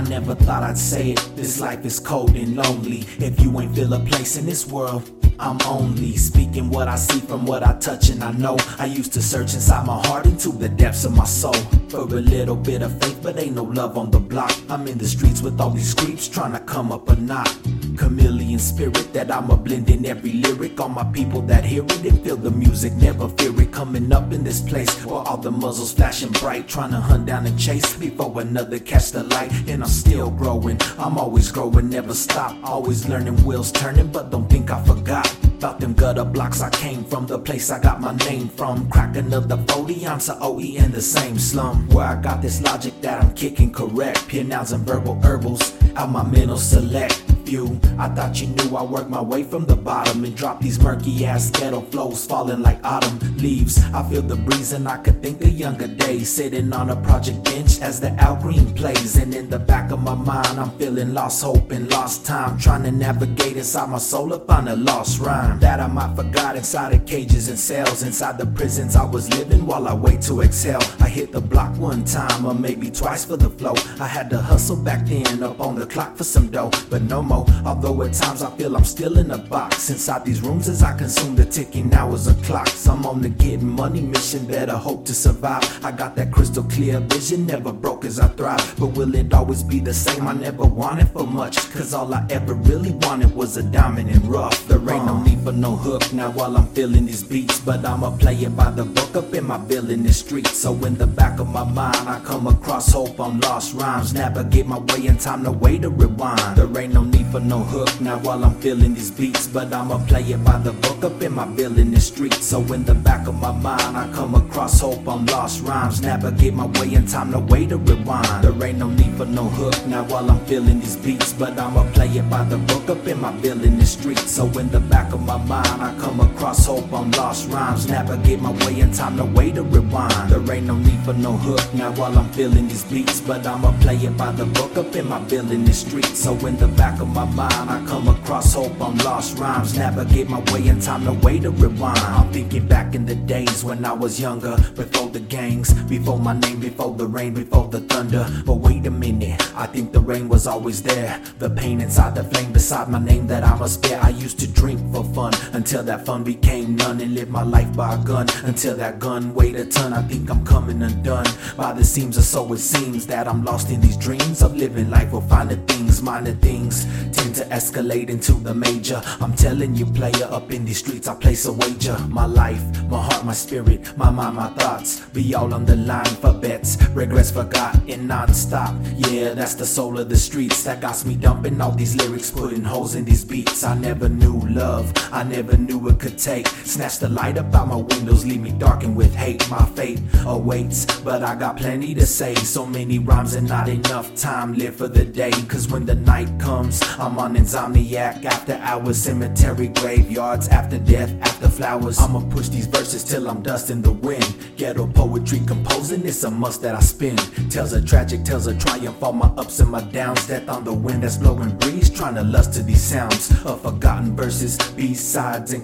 never thought I'd say it. This life is cold and lonely. If you ain't feel a place in this world, I'm only speaking what I see from what I touch and I know. I used to search inside my heart into the depths of my soul for a little bit of faith, but ain't no love on the block. I'm in the streets with all these creeps trying to come up a knot. Chameleon spirit that I'ma blend in every lyric. All my people that hear it and feel the music, never fear it. Coming up in this place where all the muzzles flashing bright, trying to hunt down and chase before another catch the light. And I'm still growing, I'm always growing, never stop. Always learning, wheels turning, but don't think I forgot. About them gutter blocks I came from, the place I got my name from. Cracking of the 40 ounce of OE in the same slum. Where I got this logic that I'm kicking correct. And verbal herbals out my mental select I thought you knew I worked my way from the bottom and dropped these murky ass ghetto flows falling like autumn leaves. I feel the breeze and I could think of younger days sitting on a project bench as the Al Green plays. And in the back of my mind, I'm feeling lost hope and lost time, trying to navigate inside my soul to find a lost rhyme that I might forgot inside of cages and cells, inside the prisons I was living while I wait to exhale. I hit the block one time or maybe twice for the flow. I had to hustle back then up on the clock for some dough, but no more. Although at times I feel I'm still in a box inside these rooms as I consume the ticking hours of clocks. I'm on the getting money mission, better hope to survive. I got that crystal clear vision, never broke as I thrive. But will it always be the same? I never wanted for much, cause all I ever really wanted was a diamond and rough. There ain't no need for no hook now while I'm feeling these beats, but I'ma play it by the book up in my in the street. So in the back of my mind, I come across hope on lost rhymes. Navigate my way in time, no way to rewind. There ain't no for no hook now while I'm feeling these beats. But I'ma play it by the book up in my bill in the street. So in the back of my mind, I come across hope I'm lost rhymes. Navigate my way in time, no way to rewind. There ain't no need for no hook now while I'm feeling these beats. But I'ma play it by the book up in my in the street. So in the back of my mind, I come across hope I'm lost rhymes. Navigate my way in time, no way to rewind. There ain't no need for no hook now while I'm feeling these beats. But I'ma play it by the book up in my in the street. So in the back of my my mind. I come across hope I'm lost rhymes. Navigate my way in time, no way to rewind. I'm thinking back in the days when I was younger, before the gangs, before my name, before the rain, before the thunder. But wait a minute, I think the rain was always there. The pain inside the flame beside my name that I must bear. I used to drink for fun until that fun became none and live my life by a gun until that gun weighed a ton. I think I'm coming undone by the seams, or so it seems that I'm lost in these dreams of living life with finer things, minor things tend to escalate into the major. I'm telling you, player, up in these streets, I place a wager. My life, my heart, my spirit, my mind, my thoughts be all on the line for bets. Regrets forgotten non-stop. Yeah, that's the soul of the streets that got me dumping all these lyrics, putting holes in these beats. I never knew love, I never knew it could take. Snatch the light up out my windows, leave me darkened with hate. My fate awaits, but I got plenty to say. So many rhymes and not enough time. Live for the day, cause when the night comes, I'm on insomniac after hours, cemetery graveyards after death, after flowers. I'ma push these verses till I'm dust in the wind. Ghetto poetry composing, it's a must that I spin. Tells a tragic, tells a triumph, all my ups and my downs. Death on the wind that's blowing breeze, trying to lust to these sounds of forgotten verses, B-sides and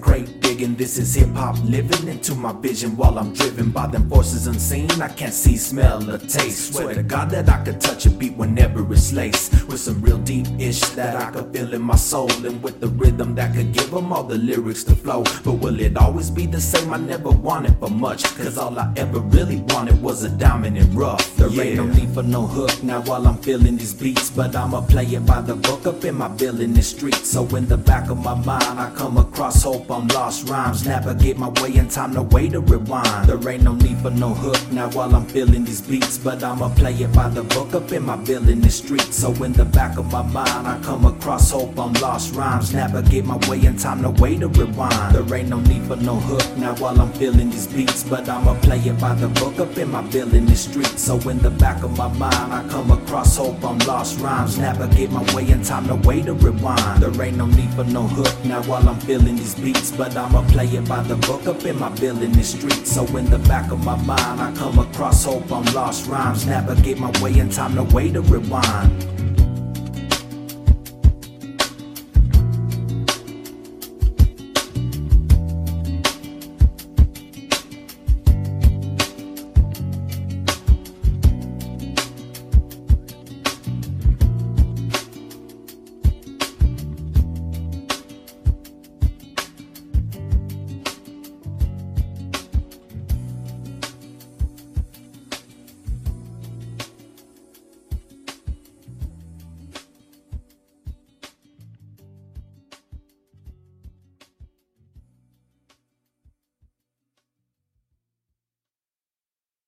digging. This is hip hop living into my vision while I'm driven by them forces unseen. I can't see, smell, or taste. Swear to God that I could touch a beat whenever it's laced with some real deep ish that I could feel in my soul and with the rhythm that could give them all the lyrics to flow. But will it always be the same? I never wanted for much, cause all I ever really wanted was a diamond and rough. There yeah. ain't no need for no hook now while I'm feeling these beats, but I'ma play it by the book up in my in the street. So in the back of my mind, I come across hope I'm lost rhymes. Navigate my way in time, no way to rewind. There ain't no need for no hook now while I'm feeling these beats, but I'ma play it by the book up in my in the street. So in the back of my mind, I come across hope on lost rhymes. Navigate my way in time, no way to rewind. There ain't no need for no hook now while I'm feeling these beats, but I'ma play it by the book up in my in the street. So in the back of my mind, I come across hope on lost rhymes. Navigate my way in time, no way to rewind. There ain't no need for no hook now while I'm feeling these beats, but I'ma play it by the book up in my in the street. So in the back of my mind, I come across hope on lost rhymes. Navigate my way in time, no way to rewind.